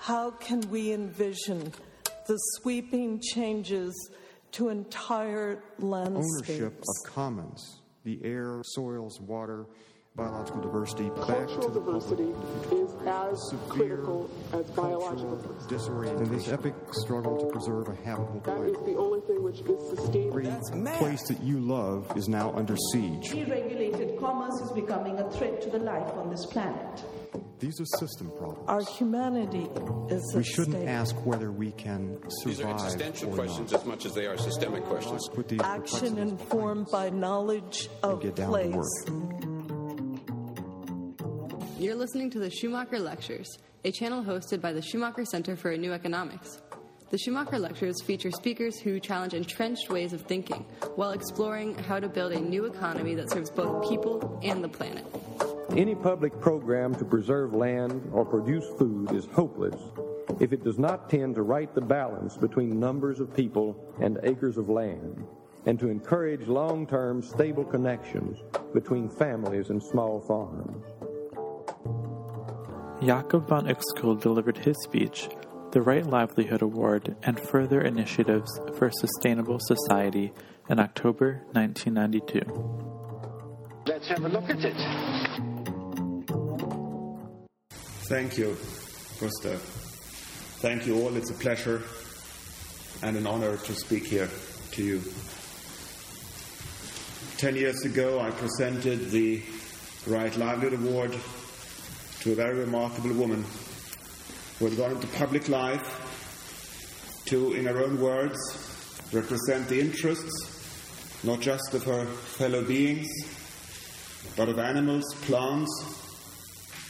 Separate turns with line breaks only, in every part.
how can we envision the sweeping changes to entire landscapes?
Ownership of commons, the air, soils, water, biological diversity
Cultural diversity is as critical as biological diversity.
In this epic struggle to preserve a habitable
That
planet.
is the only thing which is sustainable.
The place that you love is now under siege.
Deregulated commerce is becoming a threat to the life on this planet.
These are system problems.
Our humanity is
We
at
shouldn't
stake.
ask whether we can survive.
These are existential
or
questions
not.
as much as they are systemic questions.
Put these
Action informed by knowledge of
get down to
place.
work.
You're listening to the Schumacher Lectures, a channel hosted by the Schumacher Center for a New Economics. The Schumacher Lectures feature speakers who challenge entrenched ways of thinking while exploring how to build a new economy that serves both people and the planet.
Any public program to preserve land or produce food is hopeless if it does not tend to right the balance between numbers of people and acres of land, and to encourage long term stable connections between families and small farms.
Jakob von Uexküll delivered his speech, the Right Livelihood Award, and further initiatives for a sustainable society in October 1992.
Let's have a look at it.
Thank you, Gustav. Thank you all. It's a pleasure and an honor to speak here to you. Ten years ago, I presented the Right Livelihood Award to a very remarkable woman who had gone into public life to, in her own words, represent the interests not just of her fellow beings, but of animals, plants,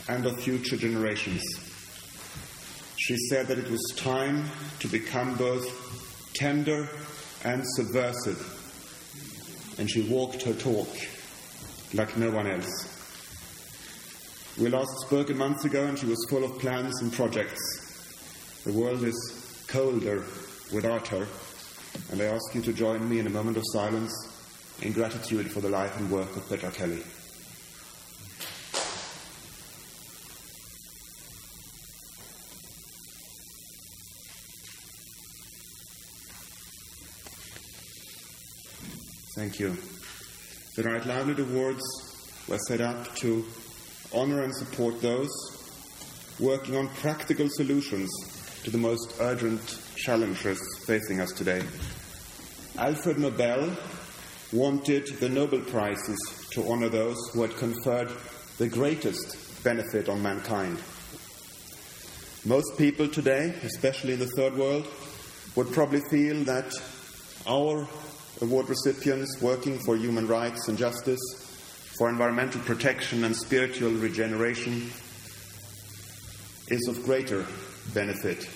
and of future generations. She said that it was time to become both tender and subversive, and she walked her talk like no one else. We last spoke a month ago, and she was full of plans and projects. The world is colder without her, and I ask you to join me in a moment of silence in gratitude for the life and work of Petra Kelly. Thank you. The Right Livelihood Awards were set up to honor and support those working on practical solutions to the most urgent challenges facing us today. Alfred Nobel wanted the Nobel Prizes to honor those who had conferred the greatest benefit on mankind. Most people today, especially in the third world, would probably feel that our award recipients working for human rights and justice, for environmental protection and spiritual regeneration is of greater benefit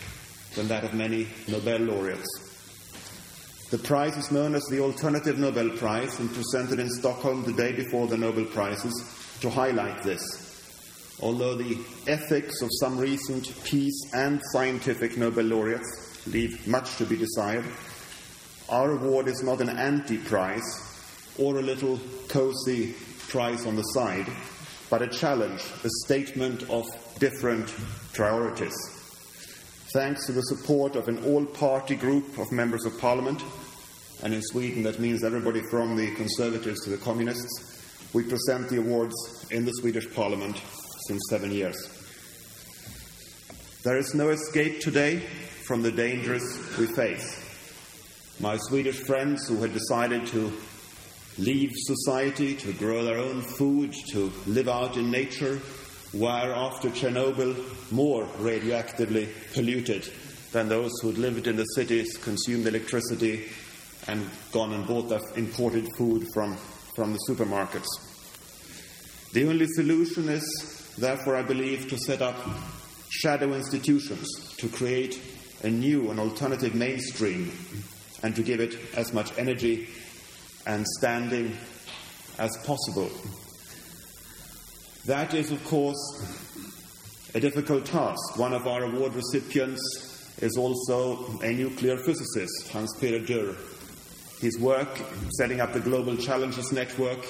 than that of many Nobel laureates. The prize is known as the Alternative Nobel Prize and presented in Stockholm the day before the Nobel Prizes to highlight this. Although the ethics of some recent peace and scientific Nobel laureates leave much to be desired, our award is not an anti prize or a little cozy prize on the side, but a challenge, a statement of different priorities. Thanks to the support of an all party group of members of parliament, and in Sweden that means everybody from the conservatives to the communists, we present the awards in the Swedish parliament since seven years. There is no escape today from the dangers we face. My Swedish friends who had decided to leave society, to grow their own food, to live out in nature, were after Chernobyl more radioactively polluted than those who had lived in the cities, consumed electricity, and gone and bought their imported food from, from the supermarkets. The only solution is, therefore, I believe, to set up shadow institutions, to create a new and alternative mainstream, and to give it as much energy and standing as possible. That is, of course, a difficult task. One of our award recipients is also a nuclear physicist, Hans Peter Dürr. His work setting up the Global Challenges Network,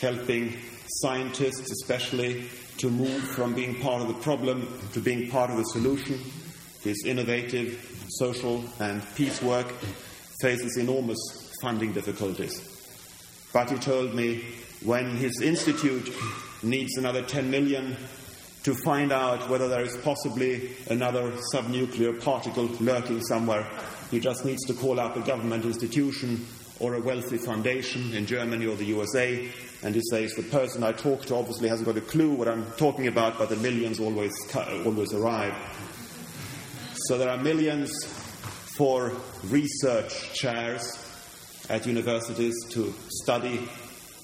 helping scientists especially to move from being part of the problem to being part of the solution, his innovative social and peace work faces enormous funding difficulties. But he told me when his institute needs another 10 million to find out whether there is possibly another subnuclear particle lurking somewhere, he just needs to call up a government institution or a wealthy foundation in Germany or the USA, and he says the person I talk to obviously hasn't got a clue what I'm talking about, but the millions always always arrive. So there are millions for research chairs at universities to study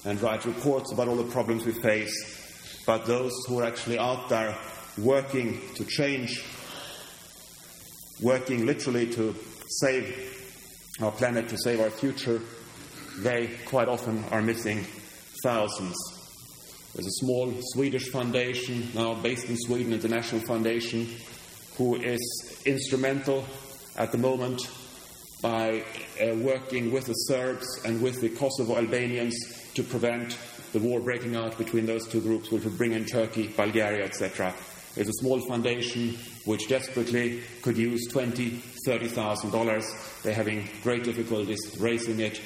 and write reports about all the problems we face, but those who are actually out there working to change, working literally to save our planet, to save our future, they quite often are missing thousands. There's a small Swedish foundation, now based in Sweden, International Foundation, who is instrumental at the moment by uh, working with the Serbs and with the Kosovo Albanians to prevent the war breaking out between those two groups, which would bring in Turkey, Bulgaria, etc. There's a small foundation which desperately could use twenty, thirty thousand dollars. They're having great difficulties raising it.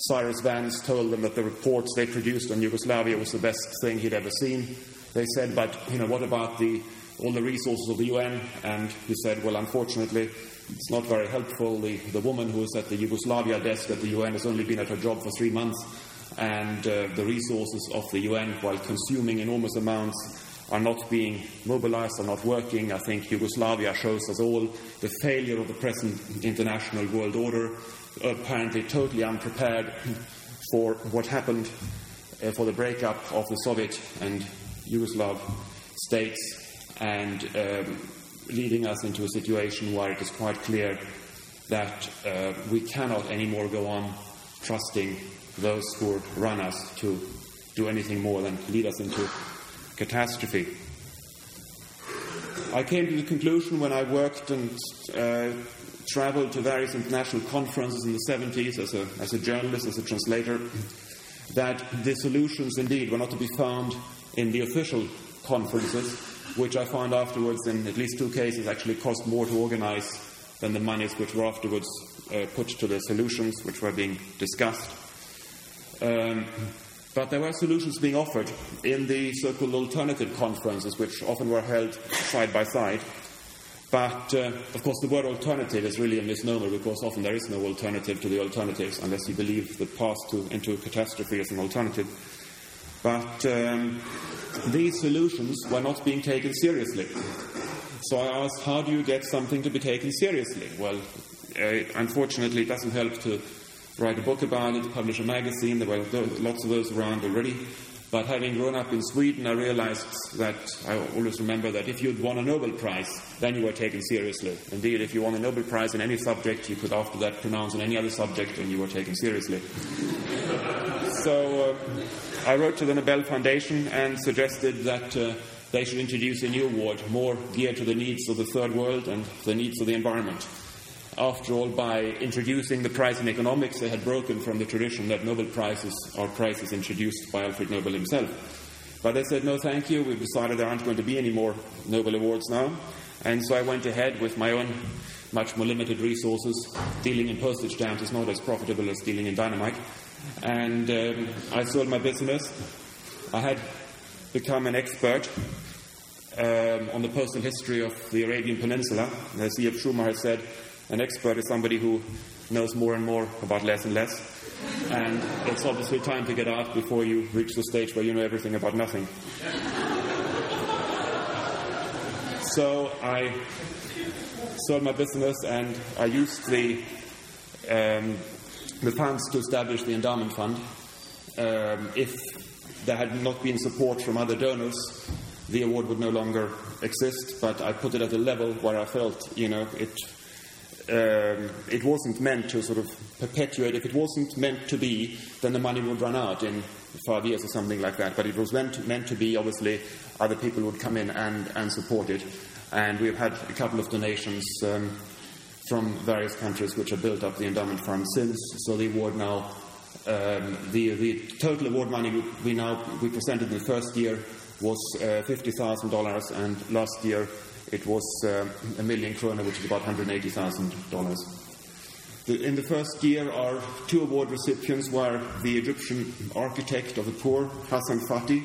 Cyrus Vance told them that the reports they produced on Yugoslavia was the best thing he'd ever seen. They said, but you know, what about the all the resources of the UN? And he said, well, unfortunately, it's not very helpful. The, the woman who is at the Yugoslavia desk at the UN has only been at her job for three months, and uh, the resources of the UN, while consuming enormous amounts, are not being mobilized, are not working. I think Yugoslavia shows us all the failure of the present international world order, apparently totally unprepared for what happened uh, for the breakup of the Soviet and Yugoslav states, and um, leading us into a situation where it is quite clear that uh, we cannot anymore go on trusting those who run us to do anything more than lead us into catastrophe. I came to the conclusion when I worked and uh, traveled to various international conferences in the 70s as a, as a journalist, as a translator, that the solutions indeed were not to be found in the official conferences, which I found afterwards, in at least two cases, actually cost more to organize than the monies which were afterwards uh, put to the solutions which were being discussed. Um, but there were solutions being offered in the so called alternative conferences, which often were held side by side. But uh, of course, the word alternative is really a misnomer because often there is no alternative to the alternatives unless you believe the path to, into a catastrophe is an alternative. But um, these solutions were not being taken seriously. So I asked, how do you get something to be taken seriously? Well, uh, unfortunately, it doesn't help to write a book about it, publish a magazine. There were lots of those around already. But having grown up in Sweden, I realized that I always remember that if you'd won a Nobel Prize, then you were taken seriously. Indeed, if you won a Nobel Prize in any subject, you could after that pronounce on any other subject and you were taken seriously. so uh, I wrote to the Nobel Foundation and suggested that uh, they should introduce a new award more geared to the needs of the third world and the needs of the environment. After all, by introducing the prize in economics, they had broken from the tradition that Nobel Prizes are prizes introduced by Alfred Nobel himself. But they said, no, thank you. We've decided there aren't going to be any more Nobel Awards now. And so I went ahead with my own much more limited resources. Dealing in postage stamps is not as profitable as dealing in dynamite. And um, I sold my business. I had become an expert um, on the postal history of the Arabian Peninsula. As E.F. Schumacher said, an expert is somebody who knows more and more about less and less. And it's obviously time to get out before you reach the stage where you know everything about nothing. So I sold my business and I used the, um, the funds to establish the endowment fund. Um, if there had not been support from other donors, the award would no longer exist, but I put it at a level where I felt, you know, it um, it wasn't meant to sort of perpetuate. If it wasn't meant to be, then the money would run out in five years or something like that. But it was meant to, meant to be, obviously, other people would come in and, and support it. And we've had a couple of donations um, from various countries which have built up the endowment fund since. So the award now, um, the, the total award money we, now we presented in the first year was uh, $50,000, and last year it was uh, a million krona, which is about $180,000. In the first year, our two award recipients were the Egyptian architect of the poor, Hassan Fathy,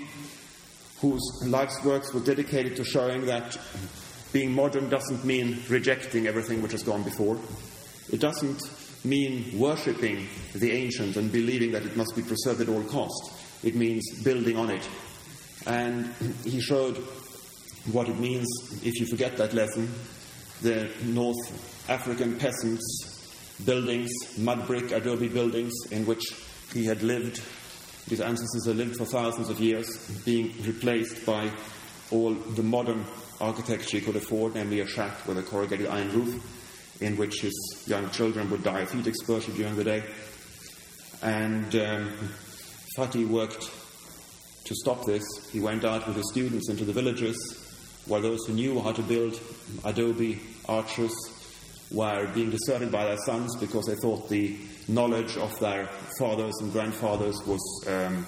whose life's works were dedicated to showing that being modern doesn't mean rejecting everything which has gone before. It doesn't mean worshipping the ancient and believing that it must be preserved at all cost. It means building on it. And he showed what it means if you forget that lesson. The North African peasants' buildings, mud brick adobe buildings in which he had lived, his ancestors had lived for thousands of years, being replaced by all the modern architecture he could afford, namely a shack with a corrugated iron roof in which his young children would die of heat exposure during the day. And um, Fathy worked to stop this. He went out with his students into the villages where those who knew how to build adobe arches were being deserted by their sons because they thought the knowledge of their fathers and grandfathers was um,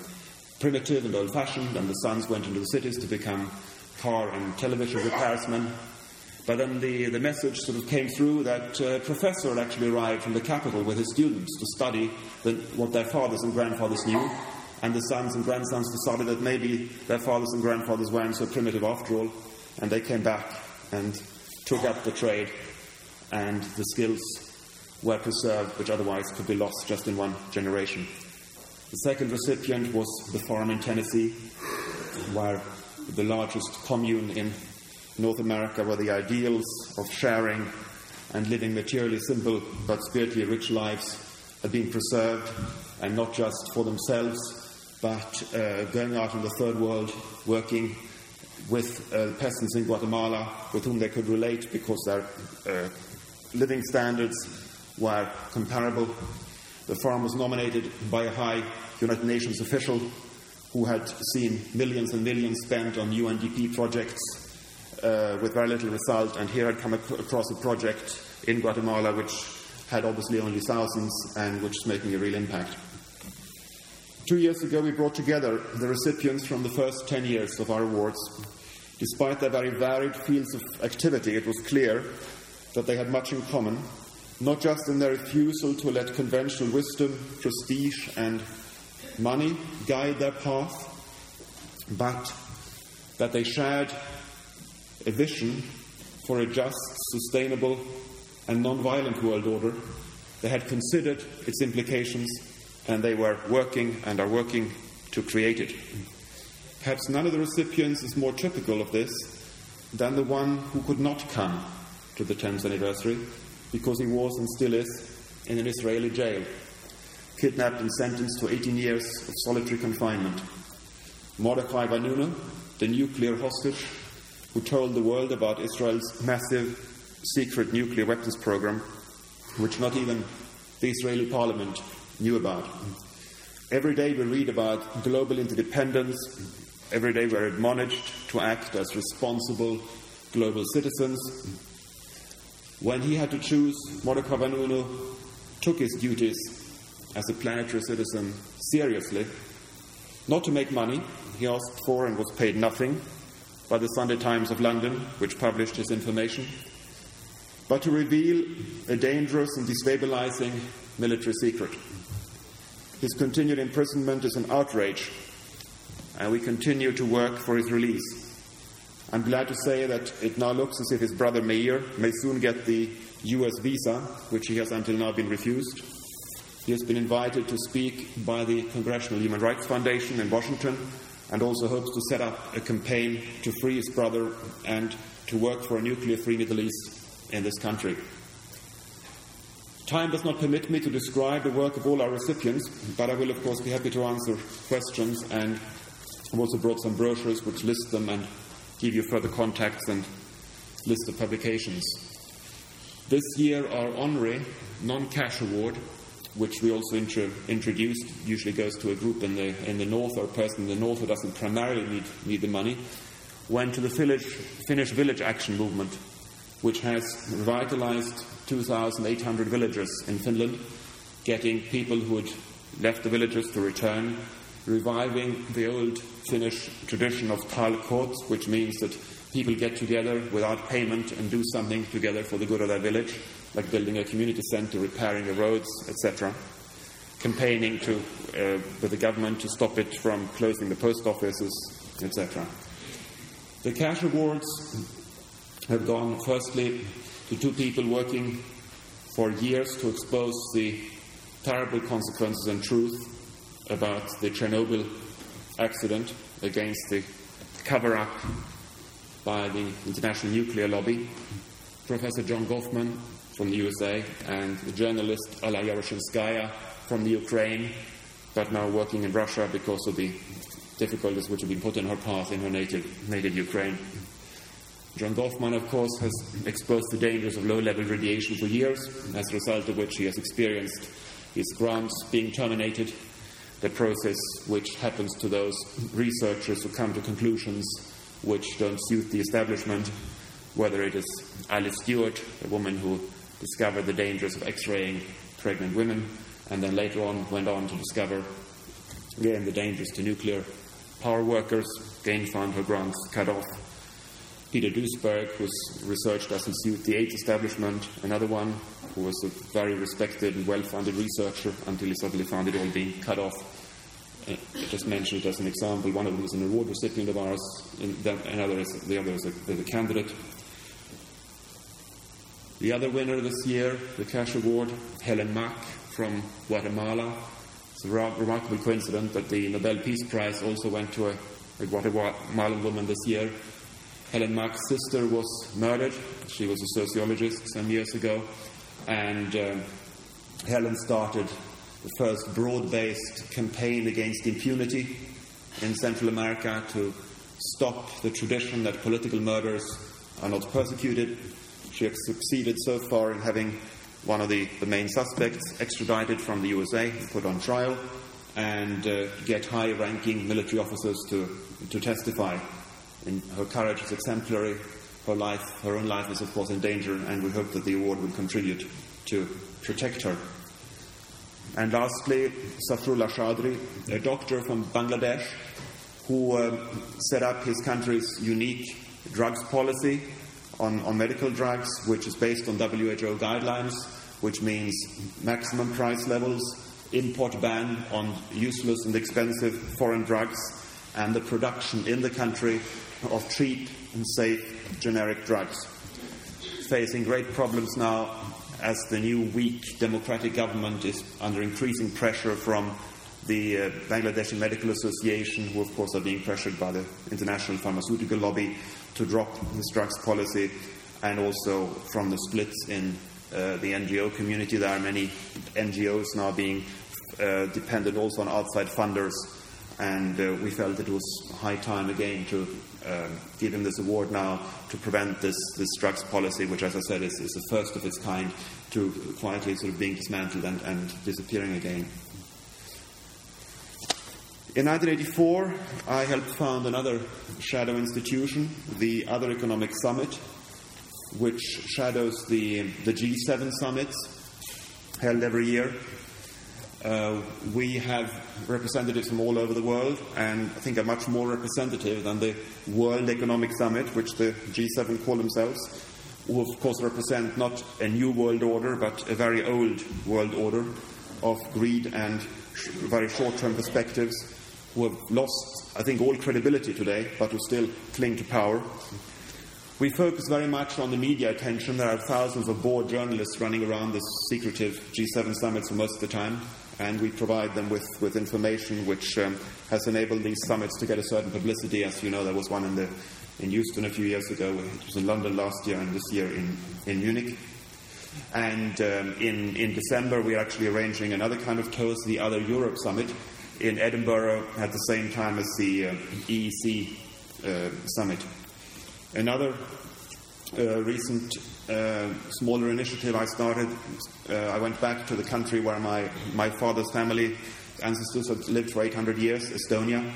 primitive and old fashioned, and the sons went into the cities to become car and television repairsmen. But then the, the message sort of came through that a professor had actually arrived from the capital with his students to study the, what their fathers and grandfathers knew. And the sons and grandsons decided that maybe their fathers and grandfathers weren't so primitive after all. And they came back and took up the trade, and the skills were preserved, which otherwise could be lost just in one generation. The second recipient was the farm in Tennessee, where the largest commune in North America, where the ideals of sharing and living materially simple but spiritually rich lives are being preserved, and not just for themselves, but uh, going out in the third world, working with uh, peasants in Guatemala with whom they could relate because their uh, living standards were comparable. The farm was nominated by a high United Nations official who had seen millions and millions spent on UNDP projects uh, with very little result, and here had come ac- across a project in Guatemala which had obviously only thousands and which is making a real impact. Two years ago, we brought together the recipients from the first 10 years of our awards. Despite their very varied fields of activity, it was clear that they had much in common, not just in their refusal to let conventional wisdom, prestige, and money guide their path, but that they shared a vision for a just, sustainable, and non-violent world order. They had considered its implications and they were working and are working to create it. Perhaps none of the recipients is more typical of this than the one who could not come to the 10th anniversary because he was and still is in an Israeli jail, kidnapped and sentenced to 18 years of solitary confinement. Mordechai Vanunu, the nuclear hostage who told the world about Israel's massive secret nuclear weapons program, which not even the Israeli parliament knew about. Every day we read about global interdependence. Every day we're admonished to act as responsible global citizens. When he had to choose, Mordechai Vanunu took his duties as a planetary citizen seriously. Not to make money, he asked for and was paid nothing by the Sunday Times of London, which published his information, but to reveal a dangerous and destabilizing military secret. His continued imprisonment is an outrage, and we continue to work for his release. I'm glad to say that it now looks as if his brother Meir may soon get the US visa, which he has until now been refused. He has been invited to speak by the Congressional Human Rights Foundation in Washington and also hopes to set up a campaign to free his brother and to work for a nuclear free Middle East in this country. Time does not permit me to describe the work of all our recipients, but I will, of course, be happy to answer questions and I've also brought some brochures which list them and give you further contacts and list of publications. This year, our honorary non cash award, which we also intro- introduced, usually goes to a group in the, in the north or a person in the north who doesn't primarily need, need the money, went to the Finnish, Finnish Village Action Movement, which has revitalized 2,800 villages in Finland, getting people who had left the villages to return, reviving the old Finnish tradition of talkoot, which means that people get together without payment and do something together for the good of their village, like building a community center, repairing the roads, etc. Campaigning to, uh, with the government to stop it from closing the post offices, etc. The cash awards have gone firstly to two people working for years to expose the terrible consequences and truth about the Chernobyl accident against the cover up by the International Nuclear Lobby, Professor John Gofman from the USA, and the journalist Alla Yaroshinskaya from the Ukraine, but now working in Russia because of the difficulties which have been put in her path in her native, native Ukraine. John Gofman, of course, has exposed the dangers of low level radiation for years, as a result of which he has experienced his grants being terminated, the process which happens to those researchers who come to conclusions which don't suit the establishment, whether it is Alice Stewart, a woman who discovered the dangers of x raying pregnant women, and then later on went on to discover again the dangers to nuclear power workers, again found her grants cut off. Peter Duesberg, whose research doesn't suit the AIDS establishment, another one who was a very respected and well funded researcher until he suddenly found it all being cut off uh, I just mentioned it as an example. One of them is an award recipient of ours, and another is, the other is a candidate. The other winner this year, the cash award, Helen Mack from Guatemala. It's a remarkable coincidence that the Nobel Peace Prize also went to a, a Guatemalan woman this year. Helen Mack's sister was murdered. She was a sociologist some years ago, and um, Helen started the first broad based campaign against impunity in Central America to stop the tradition that political murderers are not persecuted. She has succeeded so far in having one of the, the main suspects extradited from the USA, put on trial, and uh, get high ranking military officers to, to testify. And her courage is exemplary. Her life, her own life is, of course, in danger, and we hope that the award will contribute to protect her. And lastly, Zafrullah Chowdhury, a doctor from Bangladesh who uh, set up his country's unique drugs policy on, on medical drugs, which is based on WHO guidelines, which means maximum price levels, import ban on useless and expensive foreign drugs, and the production in the country of cheap and safe generic drugs. Facing great problems now as the new weak democratic government is under increasing pressure from the uh, Bangladeshi Medical Association, who of course are being pressured by the international pharmaceutical lobby to drop this drugs policy, and also from the splits in uh, the NGO community. There are many NGOs now being uh, dependent also on outside funders, and uh, we felt it was high time again to uh, give him this award now to prevent this, this drugs policy, which, as I said, is, is the first of its kind, to quietly sort of being dismantled and, and disappearing again. In 1984, I helped found another shadow institution, the Other Economic Summit, which shadows the, the G7 summits held every year. Uh, we have representatives from all over the world, and I think are much more representative than the World Economic Summit, which the G7 call themselves, who of course represent not a new world order, but a very old world order of greed and sh- very short term perspectives, who have lost, I think, all credibility today, but who still cling to power. We focus very much on the media attention. There are thousands of bored journalists running around this secretive G7 summits most of the time and we provide them with, with information which um, has enabled these summits to get a certain publicity. As you know, there was one in, the, in Houston a few years ago, it was in London last year, and this year in, in Munich. And um, in, in December, we are actually arranging another kind of toast, the Other Europe Summit, in Edinburgh at the same time as the uh, EEC uh, Summit. Another uh, recent uh, smaller initiative I started. Uh, I went back to the country where my, my father's family ancestors had lived for 800 years, Estonia.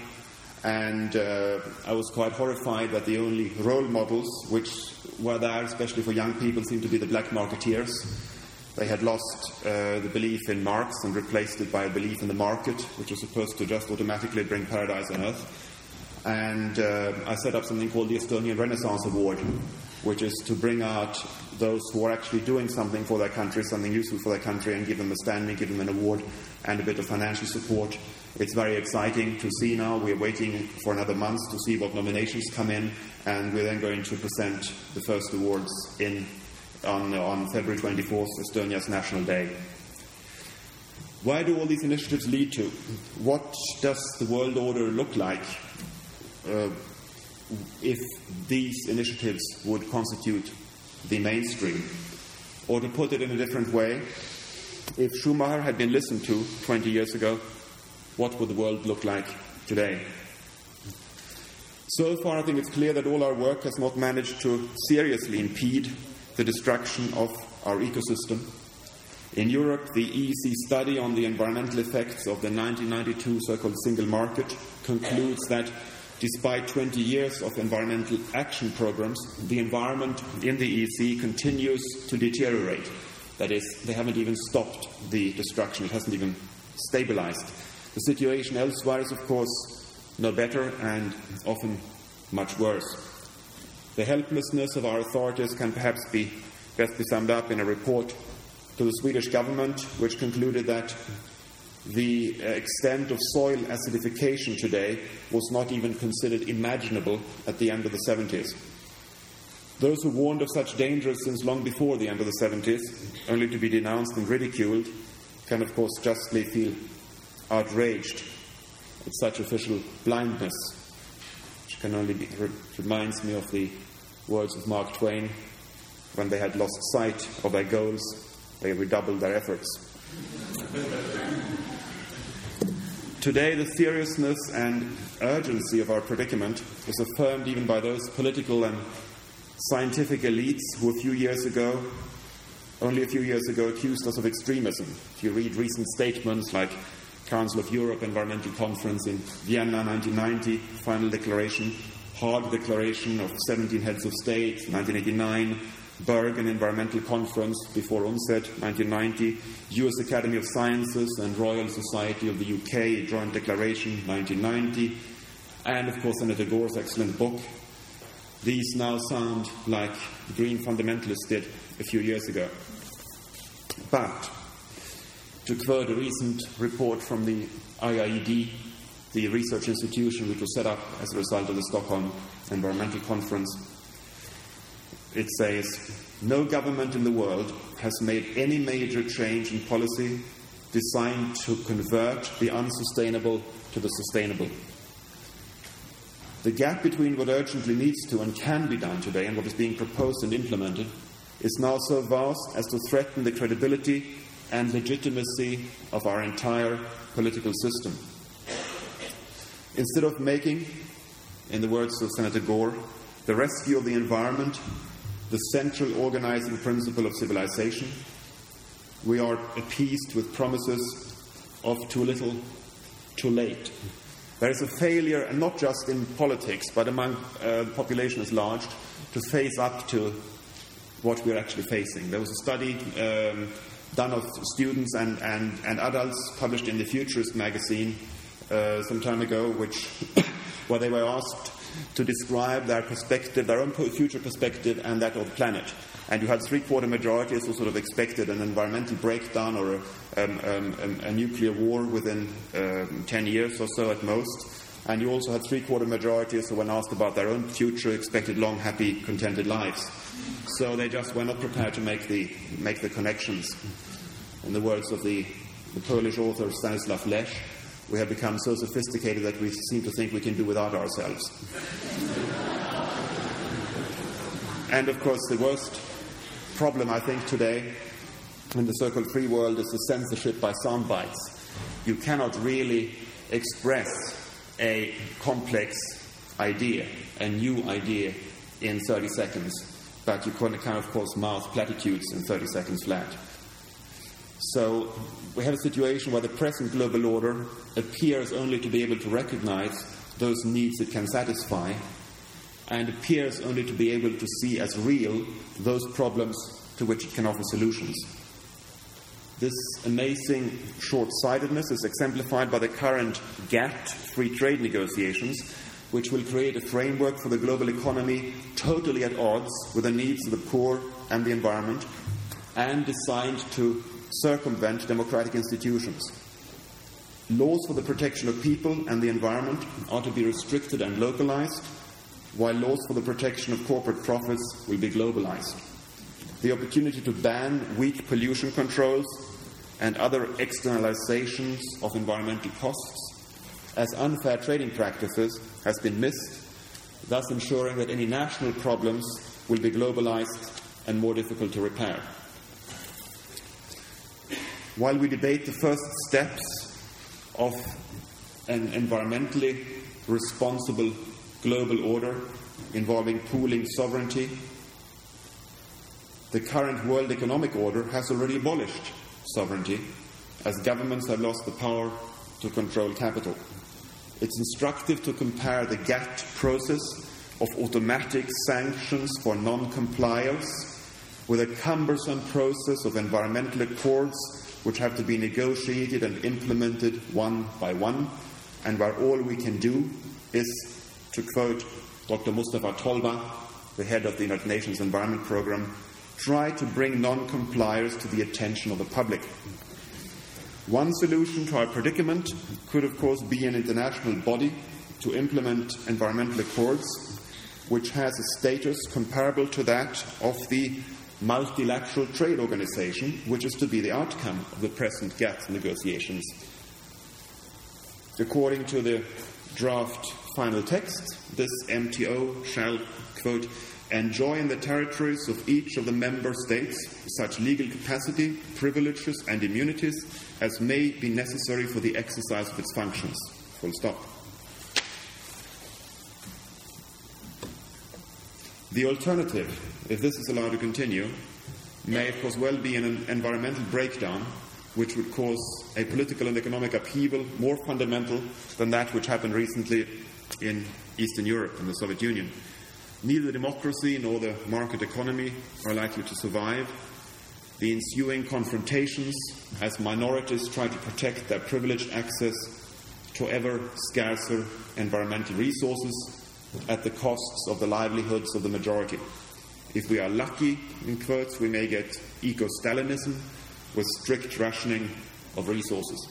And uh, I was quite horrified that the only role models which were there, especially for young people, seemed to be the black marketeers. They had lost uh, the belief in Marx and replaced it by a belief in the market, which was supposed to just automatically bring paradise on earth. And uh, I set up something called the Estonian Renaissance Award, which is to bring out those who are actually doing something for their country, something useful for their country, and give them a standing, give them an award, and a bit of financial support. It's very exciting to see now. We're waiting for another month to see what nominations come in, and we're then going to present the first awards in, on, on February 24th, Estonia's National Day. Where do all these initiatives lead to? What does the world order look like uh, if these initiatives would constitute the mainstream? Or to put it in a different way, if Schumacher had been listened to 20 years ago, what would the world look like today? So far, I think it's clear that all our work has not managed to seriously impede the destruction of our ecosystem. In Europe, the EEC study on the environmental effects of the 1992 so called single market concludes that despite 20 years of environmental action programs, the environment in the EEC continues to deteriorate. That is, they haven't even stopped the destruction, it hasn't even stabilized. The situation elsewhere is, of course, no better and often much worse. The helplessness of our authorities can perhaps be best be summed up in a report to the Swedish government, which concluded that the uh, extent of soil acidification today was not even considered imaginable at the end of the 70s. Those who warned of such dangers since long before the end of the 70s, only to be denounced and ridiculed, can of course justly feel outraged at such official blindness, which can only be, reminds me of the words of Mark Twain when they had lost sight of their goals, they redoubled their efforts. Today, the seriousness and urgency of our predicament is affirmed even by those political and scientific elites who, a few years ago, only a few years ago, accused us of extremism. If you read recent statements like Council of Europe Environmental Conference in Vienna 1990, final declaration, Hague Declaration of 17 heads of state, 1989, Bergen Environmental Conference before UNCED, 1990, US Academy of Sciences and Royal Society of the UK Joint Declaration, 1990, and of course Senator Gore's excellent book. These now sound like the Green fundamentalists did a few years ago. But, to quote a recent report from the IIED, the research institution which was set up as a result of the Stockholm Environmental Conference, it says, no government in the world has made any major change in policy designed to convert the unsustainable to the sustainable. The gap between what urgently needs to and can be done today and what is being proposed and implemented is now so vast as to threaten the credibility and legitimacy of our entire political system. Instead of making, in the words of Senator Gore, the rescue of the environment the central organizing principle of civilization. We are appeased with promises of too little, too late. There is a failure, and not just in politics, but among uh, the population at large, to face up to what we're actually facing. There was a study um, done of students and, and, and adults published in the Futurist magazine uh, some time ago, which, where they were asked to describe their perspective, their own future perspective, and that of the planet. And you had three quarter majorities who sort of expected an environmental breakdown or a, um, um, a nuclear war within um, 10 years or so at most. And you also had three quarter majorities who, when asked about their own future, expected long, happy, contented lives. So they just were not prepared to make the, make the connections. In the words of the, the Polish author Stanislaw Lec, we have become so sophisticated that we seem to think we can do without ourselves. and of course, the worst problem I think today in the so called free world is the censorship by sound bites. You cannot really express a complex idea, a new idea, in 30 seconds, but you can, of course, mouth platitudes in 30 seconds flat. So we have a situation where the present global order appears only to be able to recognize those needs it can satisfy and appears only to be able to see as real those problems to which it can offer solutions. This amazing short sightedness is exemplified by the current GATT free trade negotiations, which will create a framework for the global economy totally at odds with the needs of the poor and the environment, and designed to circumvent democratic institutions. Laws for the protection of people and the environment are to be restricted and localized, while laws for the protection of corporate profits will be globalized. The opportunity to ban weak pollution controls and other externalizations of environmental costs as unfair trading practices has been missed, thus ensuring that any national problems will be globalized and more difficult to repair. While we debate the first steps of an environmentally responsible global order involving pooling sovereignty, the current world economic order has already abolished sovereignty as governments have lost the power to control capital. It's instructive to compare the GATT process of automatic sanctions for non compliers with a cumbersome process of environmental accords which have to be negotiated and implemented one by one, and where all we can do is, to quote Dr. Mustafa Tolba, the head of the United Nations Environment Programme, try to bring non compliers to the attention of the public. One solution to our predicament could, of course, be an international body to implement environmental accords, which has a status comparable to that of the multilateral trade organization, which is to be the outcome of the present GATT negotiations. According to the draft final text, this MTO shall, quote, enjoy in the territories of each of the member states such legal capacity, privileges, and immunities as may be necessary for the exercise of its functions. Full stop. The alternative, if this is allowed to continue, may of course well be an environmental breakdown which would cause a political and economic upheaval more fundamental than that which happened recently in Eastern Europe and the Soviet Union. Neither democracy nor the market economy are likely to survive. The ensuing confrontations as minorities try to protect their privileged access to ever scarcer environmental resources at the costs of the livelihoods of the majority. If we are lucky, in quotes, we may get eco Stalinism with strict rationing of resources.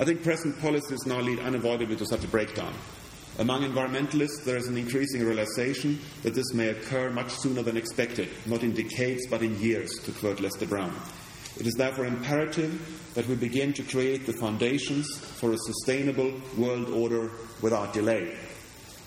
I think present policies now lead unavoidably to such a breakdown. Among environmentalists, there is an increasing realization that this may occur much sooner than expected, not in decades but in years, to quote Lester Brown. It is therefore imperative that we begin to create the foundations for a sustainable world order without delay.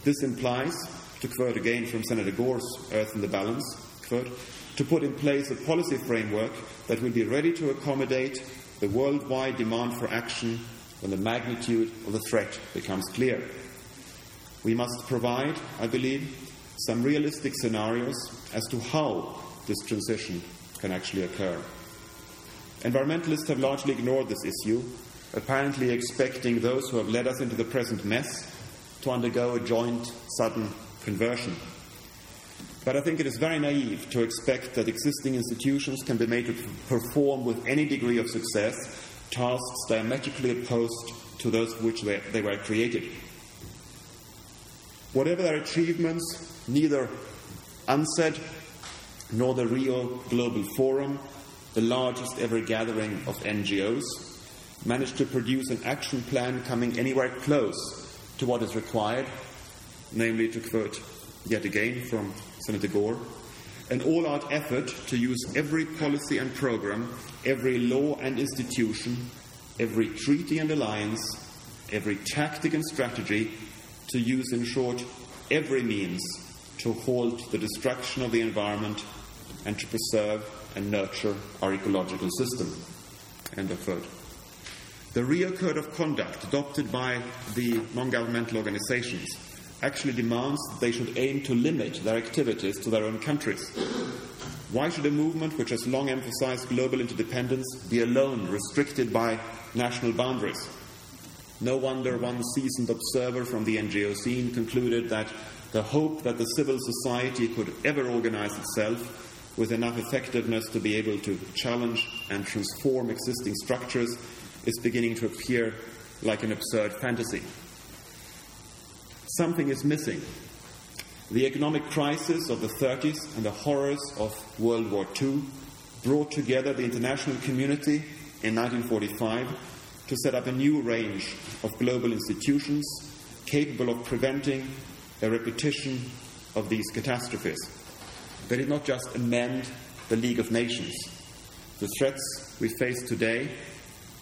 This implies, to quote again from Senator Gore's Earth in the Balance, quote, to put in place a policy framework that will be ready to accommodate the worldwide demand for action when the magnitude of the threat becomes clear. We must provide, I believe, some realistic scenarios as to how this transition can actually occur. Environmentalists have largely ignored this issue, apparently expecting those who have led us into the present mess to undergo a joint sudden conversion. But I think it is very naive to expect that existing institutions can be made to perform with any degree of success tasks diametrically opposed to those for which they, they were created. Whatever their achievements, neither UNCED nor the Rio Global Forum, the largest ever gathering of NGOs, managed to produce an action plan coming anywhere close to what is required, namely, to quote yet again from Senator Gore, an all out effort to use every policy and program, every law and institution, every treaty and alliance, every tactic and strategy to use, in short, every means to halt the destruction of the environment and to preserve and nurture our ecological system. End of quote. The Rio Code of Conduct, adopted by the non governmental organizations, actually demands that they should aim to limit their activities to their own countries. Why should a movement which has long emphasized global interdependence be alone restricted by national boundaries? No wonder one seasoned observer from the NGO scene concluded that the hope that the civil society could ever organize itself with enough effectiveness to be able to challenge and transform existing structures is beginning to appear like an absurd fantasy. Something is missing. The economic crisis of the 30s and the horrors of World War II brought together the international community in 1945 to set up a new range of global institutions capable of preventing a repetition of these catastrophes. They did not just amend the League of Nations. The threats we face today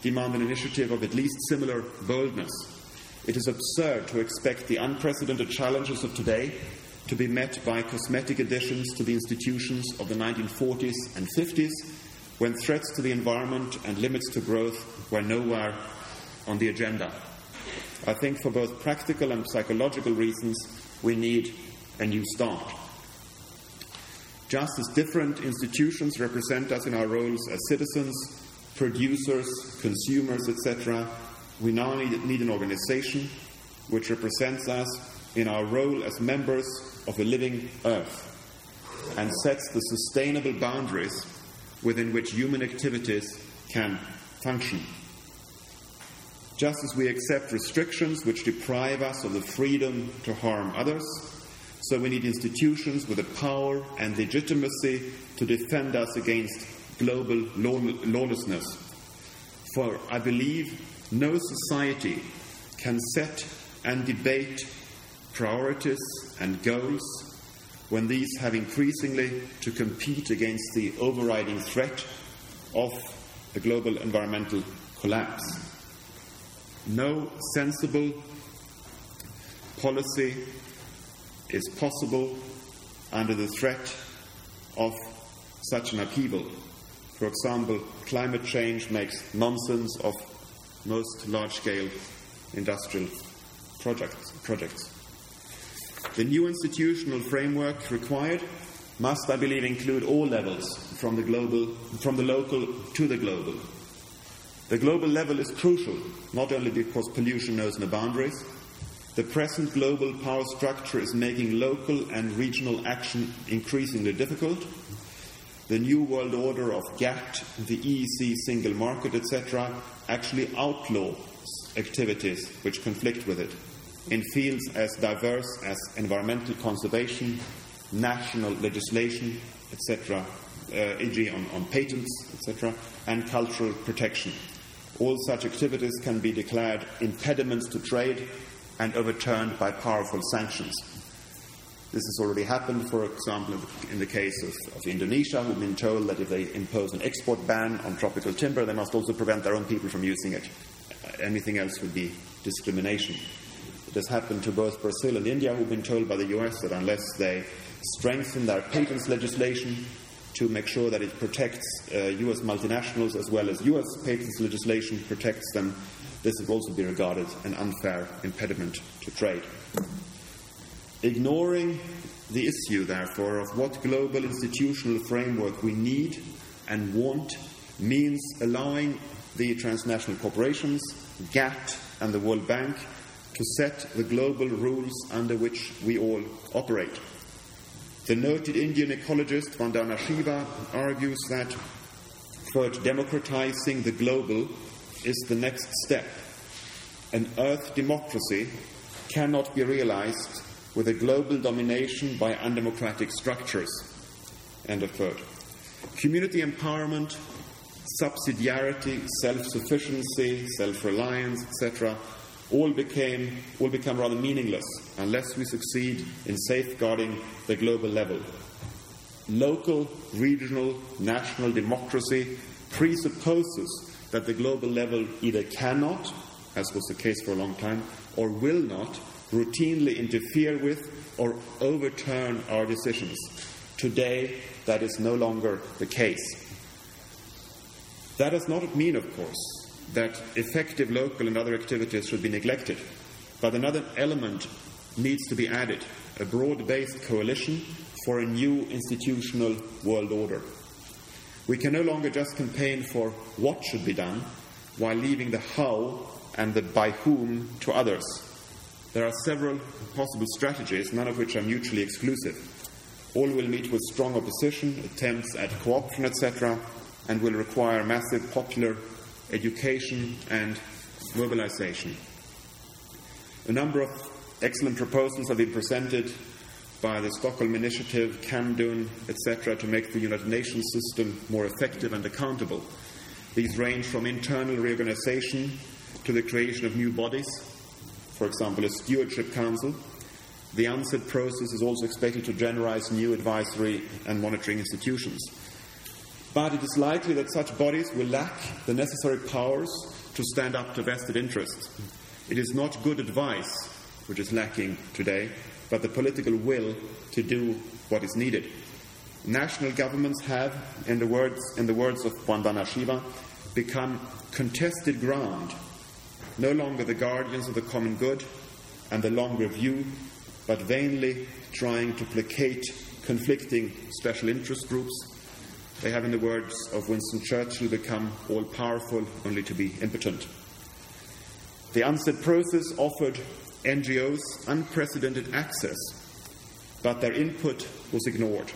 demand an initiative of at least similar boldness. It is absurd to expect the unprecedented challenges of today to be met by cosmetic additions to the institutions of the 1940s and 50s when threats to the environment and limits to growth were nowhere on the agenda. I think for both practical and psychological reasons, we need a new start. Just as different institutions represent us in our roles as citizens, producers, consumers, etc., we now need, need an organization which represents us in our role as members of the living earth and sets the sustainable boundaries within which human activities can function. Just as we accept restrictions which deprive us of the freedom to harm others, so we need institutions with the power and legitimacy to defend us against global lawlessness. For I believe no society can set and debate priorities and goals when these have increasingly to compete against the overriding threat of a global environmental collapse. No sensible policy is possible under the threat of such an upheaval. For example, climate change makes nonsense of most large scale industrial projects. projects. The new institutional framework required must, I believe, include all levels from the, global, from the local to the global. The global level is crucial, not only because pollution knows no boundaries. The present global power structure is making local and regional action increasingly difficult. The new world order of GATT, the EEC single market, etc., actually outlaws activities which conflict with it in fields as diverse as environmental conservation, national legislation, etc., uh, e.g., on, on patents, etc., and cultural protection. All such activities can be declared impediments to trade and overturned by powerful sanctions. This has already happened, for example, in the case of, of, Indonesia, who've been told that if they impose an export ban on tropical timber, they must also prevent their own people from using it. Anything else would be discrimination. It has happened to both Brazil and India, who've been told by the US that unless they strengthen their patents legislation to make sure that it protects uh, US multinationals as well as US patents legislation protects them, this would also be regarded an unfair impediment to trade. Ignoring the issue, therefore, of what global institutional framework we need and want means allowing the transnational corporations, GATT, and the World Bank to set the global rules under which we all operate. The noted Indian ecologist Vandana Shiva argues that, quote, democratizing the global is the next step. An earth democracy cannot be realized with a global domination by undemocratic structures. End of quote. Community empowerment, subsidiarity, self sufficiency, self reliance, etc., all became all become rather meaningless unless we succeed in safeguarding the global level. Local, regional, national democracy presupposes that the global level either cannot, as was the case for a long time, or will not routinely interfere with or overturn our decisions. Today, that is no longer the case. That does not mean, of course, that effective local and other activities should be neglected. But another element needs to be added a broad based coalition for a new institutional world order. We can no longer just campaign for what should be done while leaving the how and the by whom to others. There are several possible strategies, none of which are mutually exclusive. All will meet with strong opposition, attempts at co option, etc., and will require massive popular education, and mobilization. A number of Excellent proposals have been presented by the Stockholm Initiative, CAMDUN, etc., to make the United Nations system more effective and accountable. These range from internal reorganization to the creation of new bodies, for example, a stewardship council. The UNCED process is also expected to generate new advisory and monitoring institutions. But it is likely that such bodies will lack the necessary powers to stand up to vested interests. It is not good advice which is lacking today, but the political will to do what is needed. National governments have, in the words, in the words of Vandana Shiva, become contested ground, no longer the guardians of the common good and the longer view, but vainly trying to placate conflicting special interest groups. They have, in the words of Winston Churchill, become all powerful only to be impotent. The UNCED process offered NGOs unprecedented access, but their input was ignored.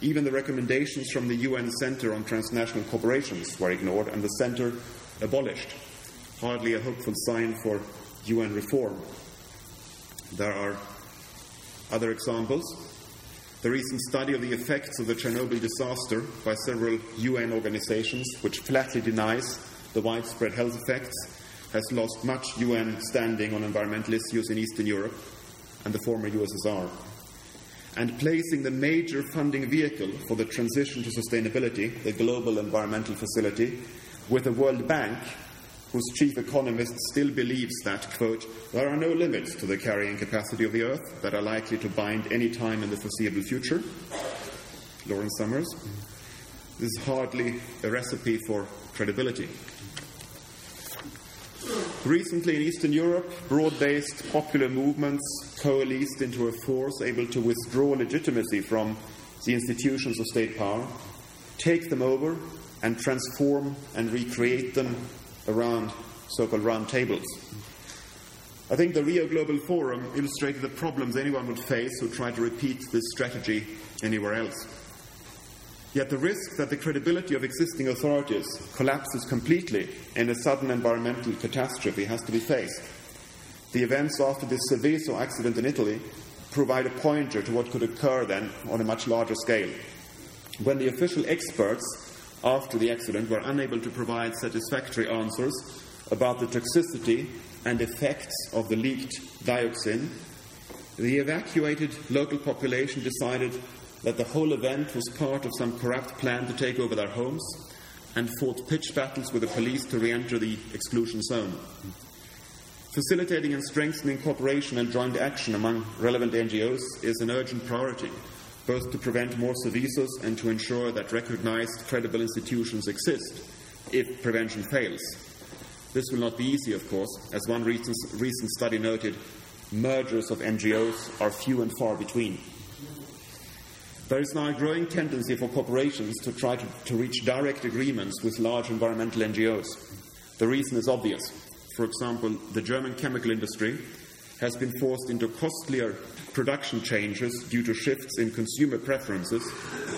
Even the recommendations from the UN Center on Transnational Corporations were ignored and the center abolished. Hardly a hopeful sign for UN reform. There are other examples. The recent study of the effects of the Chernobyl disaster by several UN organizations, which flatly denies the widespread health effects, has lost much UN standing on environmental issues in Eastern Europe and the former USSR and placing the major funding vehicle for the transition to sustainability, the Global Environmental Facility, with the World Bank, whose chief economist still believes that, quote, there are no limits to the carrying capacity of the Earth that are likely to bind any time in the foreseeable future. Lawrence Summers. This is hardly a recipe for credibility. Recently in Eastern Europe, broad based popular movements coalesced into a force able to withdraw legitimacy from the institutions of state power, take them over, and transform and recreate them around so called round tables. I think the Rio Global Forum illustrated the problems anyone would face who tried to repeat this strategy anywhere else. Yet the risk that the credibility of existing authorities collapses completely in a sudden environmental catastrophe has to be faced. The events after the Seveso accident in Italy provide a pointer to what could occur then on a much larger scale. When the official experts after the accident were unable to provide satisfactory answers about the toxicity and effects of the leaked dioxin, the evacuated local population decided that the whole event was part of some corrupt plan to take over their homes and fought pitch battles with the police to re enter the exclusion zone. Facilitating and strengthening cooperation and joint action among relevant NGOs is an urgent priority, both to prevent more Sevesos and to ensure that recognized credible institutions exist if prevention fails. This will not be easy, of course. As one recent, recent study noted, mergers of NGOs are few and far between. There is now a growing tendency for corporations to try to, to, reach direct agreements with large environmental NGOs. The reason is obvious. For example, the German chemical industry has been forced into costlier production changes due to shifts in consumer preferences,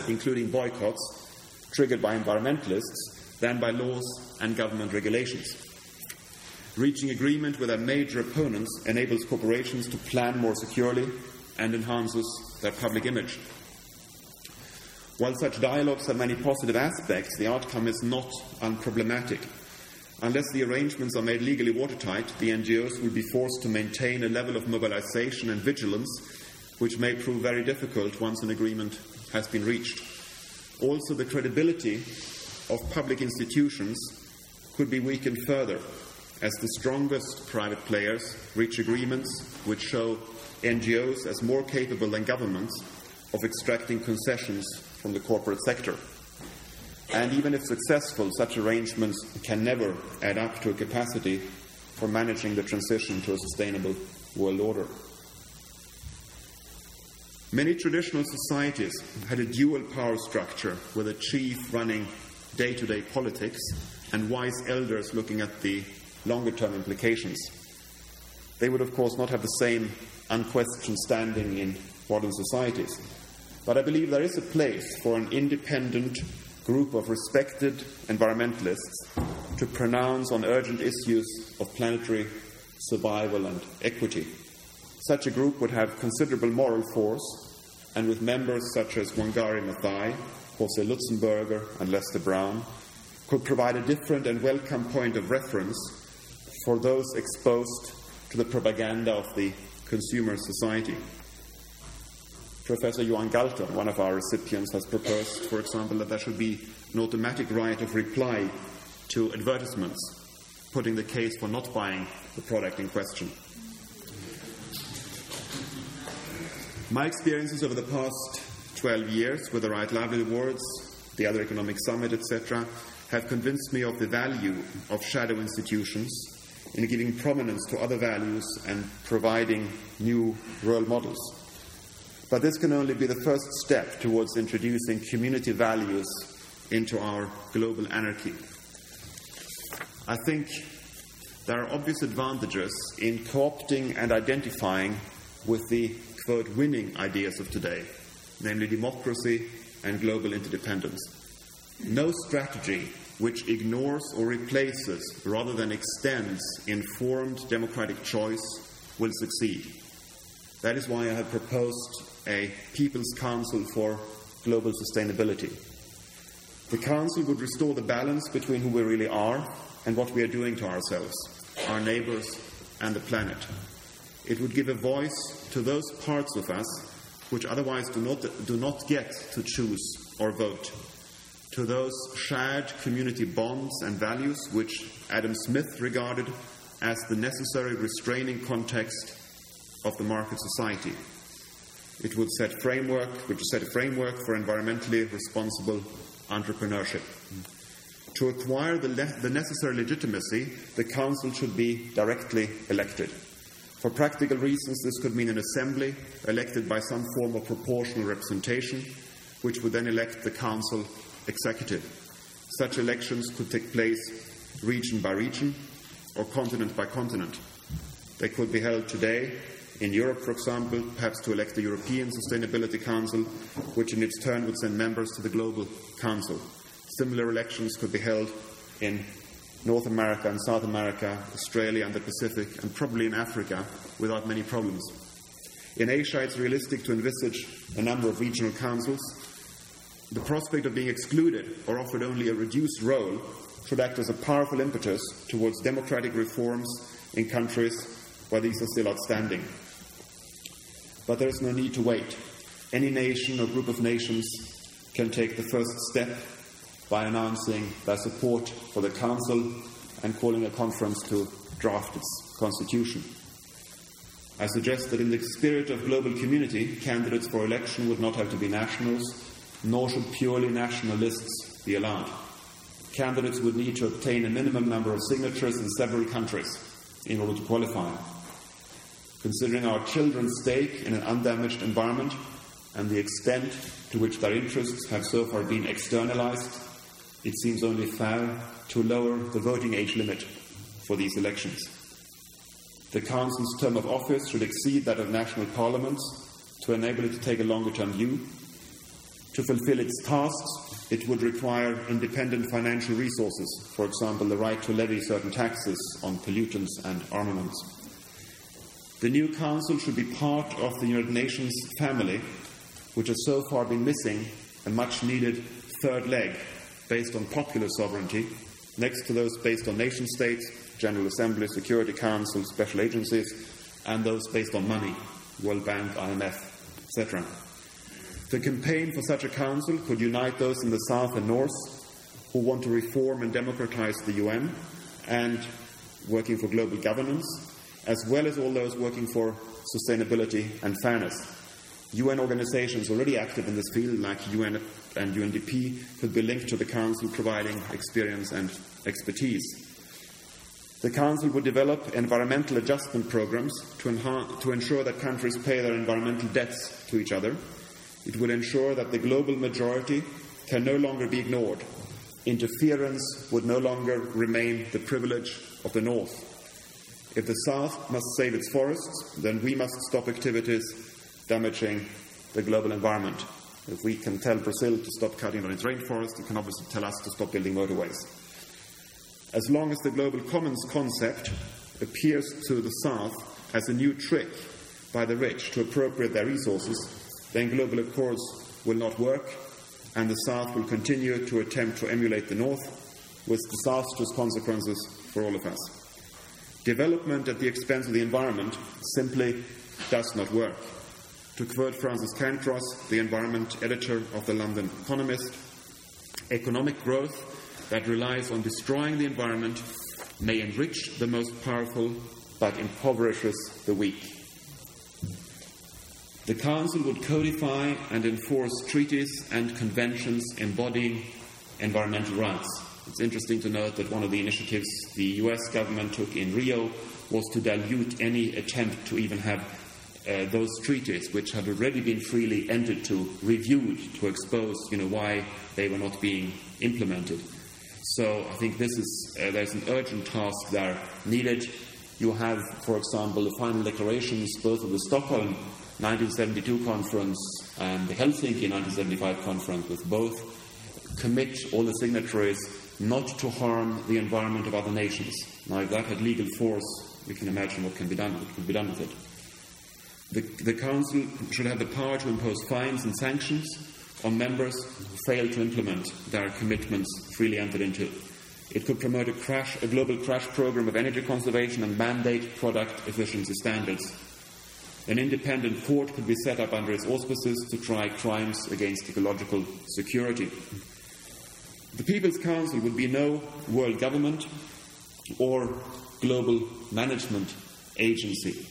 including boycotts triggered by environmentalists, than by laws and government regulations. Reaching agreement with their major opponents enables corporations to plan more securely and enhances their public image. While such dialogues have many positive aspects, the outcome is not unproblematic. Unless the arrangements are made legally watertight, the NGOs will be forced to maintain a level of mobilization and vigilance which may prove very difficult once an agreement has been reached. Also, the credibility of public institutions could be weakened further as the strongest private players reach agreements which show NGOs as more capable than governments of extracting concessions from the corporate sector. And even if successful, such arrangements can never add up to a capacity for managing the transition to a sustainable world order. Many traditional societies had a dual power structure with a chief running day to day politics and wise elders looking at the longer term implications. They would, of course, not have the same unquestioned standing in modern societies. But I believe there is a place for an independent group of respected environmentalists to pronounce on urgent issues of planetary survival and equity. Such a group would have considerable moral force, and with members such as Wangari Maathai, Jose Lutzenberger, and Lester Brown, could provide a different and welcome point of reference for those exposed to the propaganda of the consumer society. Professor Johan Galtung, one of our recipients, has proposed, for example, that there should be an automatic right of reply to advertisements, putting the case for not buying the product in question. My experiences over the past 12 years with the Right Livelihood Awards, the other economic summit, etc., have convinced me of the value of shadow institutions in giving prominence to other values and providing new role models. But this can only be the first step towards introducing community values into our global anarchy. I think there are obvious advantages in co opting and identifying with the quote winning ideas of today, namely democracy and global interdependence. No strategy which ignores or replaces rather than extends informed democratic choice will succeed. That is why I have proposed a People's Council for Global Sustainability. The Council would restore the balance between who we really are and what we are doing to ourselves, our neighbours, and the planet. It would give a voice to those parts of us which otherwise do not, do not get to choose or vote, to those shared community bonds and values which Adam Smith regarded as the necessary restraining context of the market society. It would set framework, which set a framework for environmentally responsible entrepreneurship. To acquire the, le- the necessary legitimacy, the Council should be directly elected. For practical reasons, this could mean an assembly elected by some form of proportional representation, which would then elect the Council executive. Such elections could take place region by region or continent by continent. They could be held today in Europe, for example, perhaps to elect the European Sustainability Council, which in its turn would send members to the Global Council. Similar elections could be held in North America and South America, Australia and the Pacific, and probably in Africa without many problems. In Asia, it's realistic to envisage a number of regional councils. The prospect of being excluded or offered only a reduced role should act as a powerful impetus towards democratic reforms in countries where these are still outstanding. But there is no need to wait. Any nation or group of nations can take the first step by announcing their support for the Council and calling a conference to draft its constitution. I suggest that in the spirit of global community, candidates for election would not have to be nationals, nor should purely national lists be allowed. Candidates would need to obtain a minimum number of signatures in several countries in order to qualify. Considering our children's stake in an undamaged environment and the extent to which their interests have so far been externalized, it seems only fair to lower the voting age limit for these elections. The Council's term of office should exceed that of national parliaments to enable it to take a longer term view. To fulfill its tasks, it would require independent financial resources, for example, the right to levy certain taxes on pollutants and armaments. The new Council should be part of the United Nations family, which has so far been missing a much needed third leg based on popular sovereignty, next to those based on nation states, General Assembly, Security Council, special agencies, and those based on money, World Bank, IMF, etc. The campaign for such a council could unite those in the South and North who want to reform and democratize the UN and working for global governance, as well as all those working for sustainability and fairness. UN organizations already active in this field, like UNEP and UNDP, could be linked to the Council, providing experience and expertise. The Council would develop environmental adjustment programs to, to ensure that countries pay their environmental debts to each other. It would ensure that the global majority can no longer be ignored. Interference would no longer remain the privilege of the North. If the South must save its forests, then we must stop activities damaging the global environment. If we can tell Brazil to stop cutting down its rainforest, it can obviously tell us to stop building motorways. As long as the global commons concept appears to the South as a new trick by the rich to appropriate their resources, then global accords will not work, and the South will continue to attempt to emulate the North with disastrous consequences for all of us. Development at the expense of the environment simply does not work. To quote Frances Cairncross, the environment editor of the London Economist, economic growth that relies on destroying the environment may enrich the most powerful but impoverishes the weak. The Council would codify and enforce treaties and conventions embodying environmental rights. It's interesting to note that one of the initiatives the US government took in Rio was to dilute any attempt to even have uh, those treaties, which had already been freely entered to, reviewed to expose you know, why they were not being implemented. So I think this is, uh, there's an urgent task there needed. You have, for example, the final declarations both of the Stockholm 1972 conference and the Helsinki 1975 conference, with both commit all the signatories not to harm the environment of other nations. Now, if that had legal force, we can imagine what can be done, what can be done with it. The, the Council should have the power to impose fines and sanctions on members who fail to implement their commitments freely entered into. It could promote a, crash, a global crash program of energy conservation and mandate product efficiency standards. An independent court could be set up under its auspices to try crimes against ecological security. The People's Council will be no world government or global management agency.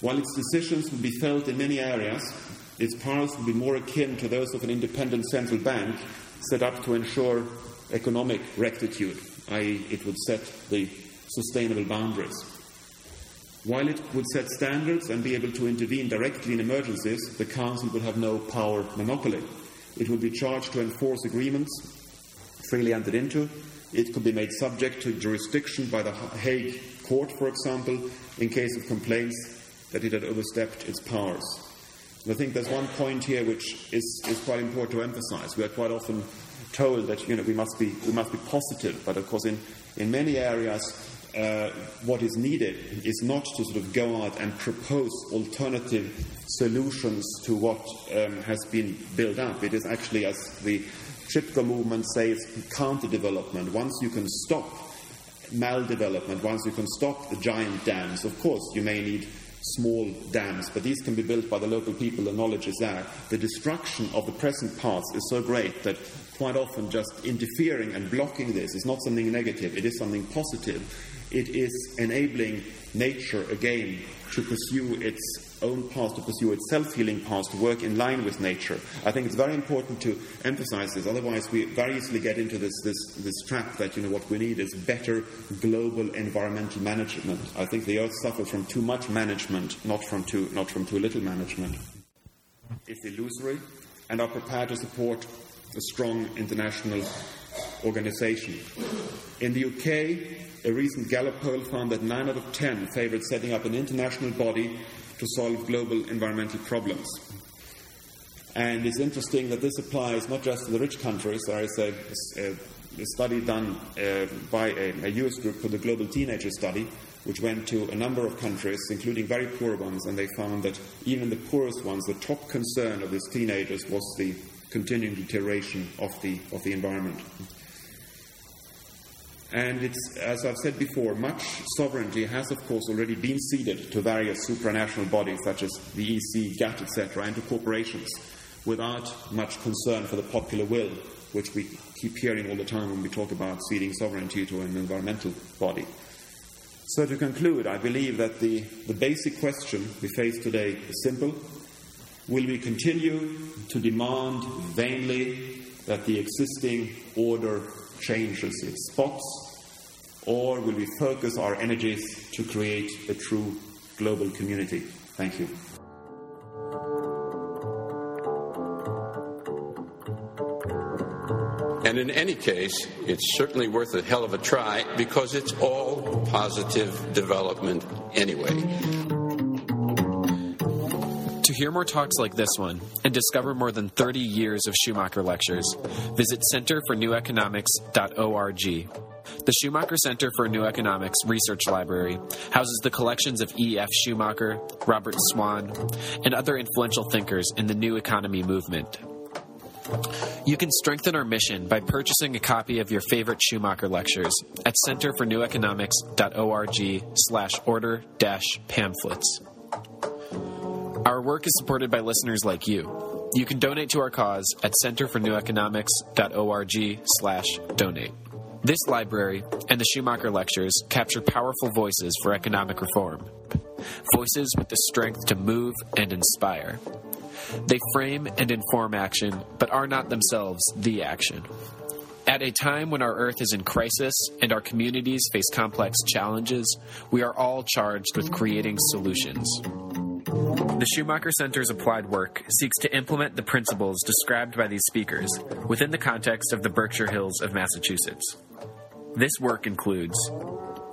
While its decisions will be felt in many areas, its powers will be more akin to those of an independent central bank set up to ensure economic rectitude, i.e., it would set the sustainable boundaries. While it would set standards and be able to intervene directly in emergencies, the Council would have no power monopoly. It would be charged to enforce agreements freely entered into. It could be made subject to jurisdiction by the Hague Court, for example, in case of complaints that it had overstepped its powers. And I think there's one point here which is, is quite important to emphasize. We are quite often told that you know, we, must be, we must be positive, but of course, in, in many areas, uh, what is needed is not to sort of go out and propose alternative solutions to what um, has been built up. It is actually, as the Chipko movement says, counter development. Once you can stop maldevelopment, once you can stop the giant dams, of course, you may need small dams, but these can be built by the local people, the knowledge is there. The destruction of the present parts is so great that quite often just interfering and blocking this is not something negative, it is something positive. It is enabling nature again to pursue its own path, to pursue its self healing path, to work in line with nature. I think it's very important to emphasize this, otherwise, we very easily get into this, this, this trap that you know, what we need is better global environmental management. I think the Earth suffers from too much management, not from too, not from too little management. It's illusory and are prepared to support a strong international organization. In the UK, a recent Gallup poll found that 9 out of 10 favored setting up an international body to solve global environmental problems. And it's interesting that this applies not just to the rich countries. There is a, a, a study done uh, by a, a US group called the Global Teenager Study, which went to a number of countries, including very poor ones, and they found that even the poorest ones, the top concern of these teenagers was the continuing deterioration of the, of the environment. And it's, as I've said before, much sovereignty has, of course, already been ceded to various supranational bodies such as the EC, GATT, etc., and to corporations without much concern for the popular will, which we keep hearing all the time when we talk about ceding sovereignty to an environmental body. So, to conclude, I believe that the, the basic question we face today is simple. Will we continue to demand vainly that the existing order changes its spots, or will we focus our energies to create a true global community? Thank you.
And in any case, it's certainly worth a hell of a try because it's all positive development anyway.
To hear more talks like this one and discover more than 30 years of Schumacher lectures, visit centerforneweconomics.org. The Schumacher Center for New Economics Research Library houses the collections of E.F. Schumacher, Robert Swann, and other influential thinkers in the new economy movement. You can strengthen our mission by purchasing a copy of your favorite Schumacher lectures at centerforneweconomics.org slash order dash pamphlets. Our work is supported by listeners like you. You can donate to our cause at centerforneweconomics.org slash donate. This library and the Schumacher Lectures capture powerful voices for economic reform. Voices with the strength to move and inspire. They frame and inform action, but are not themselves the action. At a time when our Earth is in crisis and our communities face complex challenges, we are all charged with creating solutions. The Schumacher Center's applied work seeks to implement the principles described by these speakers within the context of the Berkshire Hills of Massachusetts. This work includes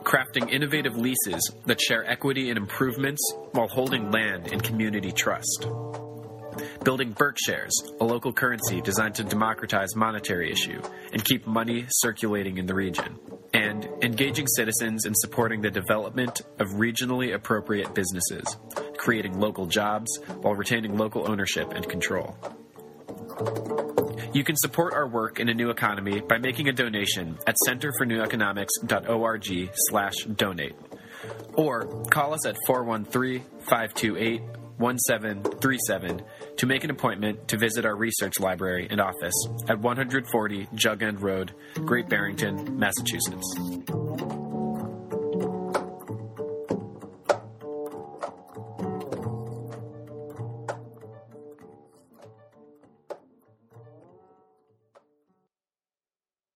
crafting innovative leases that share equity and improvements while holding land in community trust. Building BerkShares, a local currency designed to democratize monetary issue and keep money circulating in the region. And engaging citizens in supporting the development of regionally appropriate businesses, creating local jobs while retaining local ownership and control. You can support our work in a new economy by making a donation at centerforneweconomics.org slash donate. Or call us at 413 528 1737 to make an appointment to visit our research library and office at 140 Jug End Road, Great Barrington, Massachusetts.